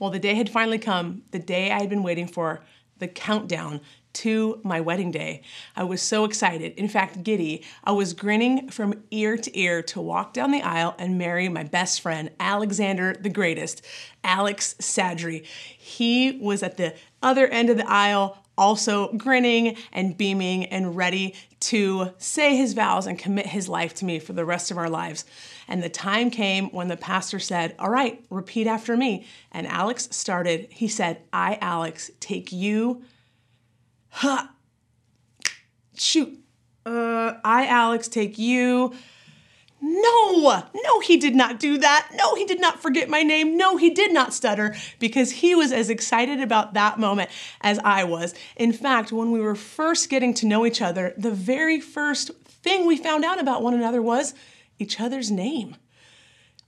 Well, the day had finally come, the day I had been waiting for, the countdown to my wedding day. I was so excited, in fact, giddy. I was grinning from ear to ear to walk down the aisle and marry my best friend, Alexander the Greatest, Alex Sadri. He was at the other end of the aisle, also grinning and beaming and ready to say his vows and commit his life to me for the rest of our lives. And the time came when the pastor said, All right, repeat after me. And Alex started. He said, I, Alex, take you Huh. Shoot. Uh, I, Alex, take you. No, no, he did not do that. No, he did not forget my name. No, he did not stutter because he was as excited about that moment as I was. In fact, when we were first getting to know each other, the very first thing we found out about one another was each other's name.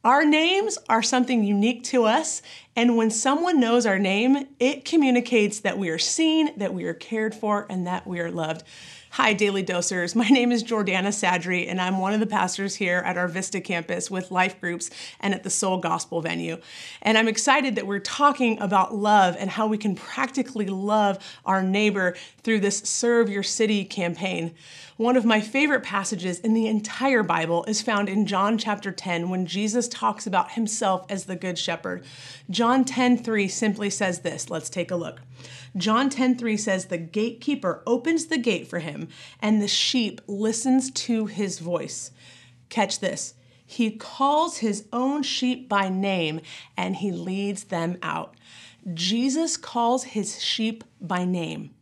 Our names are something unique to us, and when someone knows our name, it communicates that we are seen, that we are cared for, and that we are loved. Hi, Daily Dosers. My name is Jordanna Sadri, and I'm one of the pastors here at our Vista campus with life groups and at the Soul Gospel venue. And I'm excited that we're talking about love and how we can practically love our neighbor through this Serve Your City campaign. One of my favorite passages in the entire Bible is found in John chapter 10 when Jesus talks about himself as the good shepherd. John 10:3 simply says this. Let's take a look. John 10:3 says the gatekeeper opens the gate for him and the sheep listens to his voice. Catch this. He calls his own sheep by name and he leads them out. Jesus calls his sheep by name.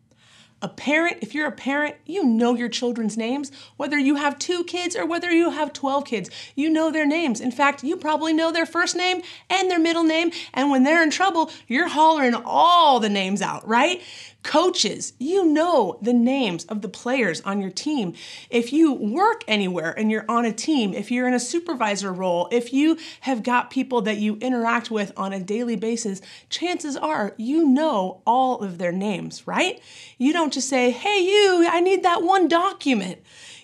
A parent, if you're a parent, you know your children's names. Whether you have two kids or whether you have 12 kids, you know their names. In fact, you probably know their first name and their middle name. And when they're in trouble, you're hollering all the names out, right? Coaches, you know the names of the players on your team. If you work anywhere and you're on a team, if you're in a supervisor role, if you have got people that you interact with on a daily basis, chances are you know all of their names, right? You don't just say, hey, you, I need that one document.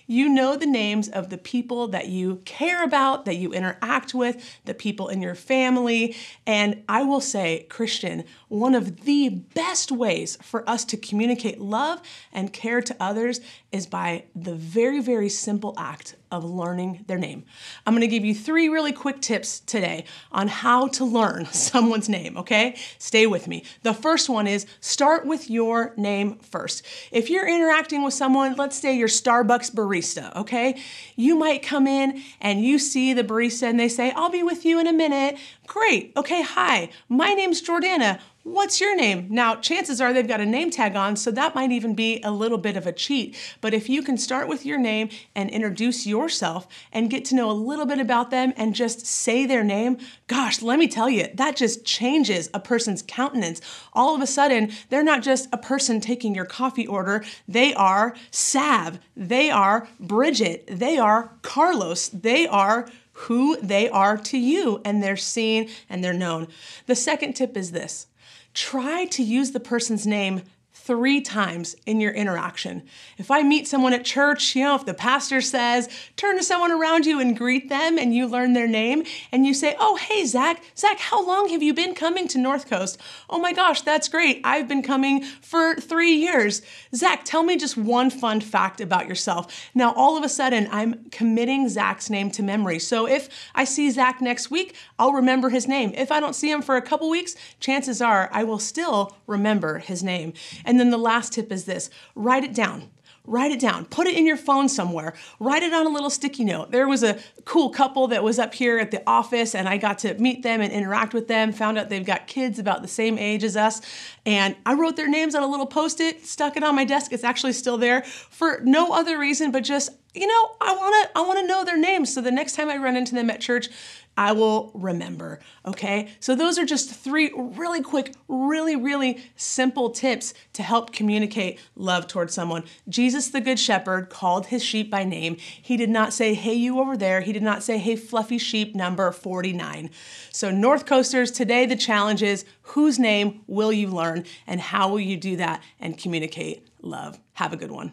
You know the names of the people that you care about, that you interact with, the people in your family. And I will say, Christian, one of the best ways for us to communicate love and care to others is by the very, very simple act of learning their name. I'm gonna give you three really quick tips today on how to learn someone's name, okay? Stay with me. The first one is start with your name first. If you're interacting with someone, let's say your Starbucks barista, okay? You might come in and you see the barista and they say, I'll be with you in a minute. Great, okay, hi, my name's Jordanna. What's your name? Now, chances are they've got a name tag on, so that might even be a little bit of a cheat. But if you can start with your name and introduce yourself and get to know a little bit about them and just say their name, gosh, let me tell you, that just changes a person's countenance. All of a sudden, they're not just a person taking your coffee order, they are Sav, they are Bridget, they are Carlos, they are who they are to you, and they're seen and they're known. The second tip is this try to use the person's name three times in your interaction. If I meet someone at church, you know, if the pastor says, turn to someone around you and greet them and you learn their name and you say, oh, hey, Zach, Zach, how long have you been coming to North Coast? Oh my gosh, that's great. I've been coming for three years. Zach, tell me just one fun fact about yourself. Now, all of a sudden, I'm committing Zach's name to memory. So if I see Zach next week, I'll remember his name. If I don't see him for a couple weeks, chances are I will still remember his name. And then the last tip is this write it down. Write it down. Put it in your phone somewhere. Write it on a little sticky note. There was a cool couple that was up here at the office, and I got to meet them and interact with them. Found out they've got kids about the same age as us. And I wrote their names on a little post it, stuck it on my desk. It's actually still there for no other reason but just you know, I want to I want to know their names so the next time I run into them at church, I will remember, okay? So those are just three really quick, really really simple tips to help communicate love towards someone. Jesus the good shepherd called his sheep by name. He did not say, "Hey you over there." He did not say, "Hey fluffy sheep number 49." So North Coasters, today the challenge is whose name will you learn and how will you do that and communicate love? Have a good one.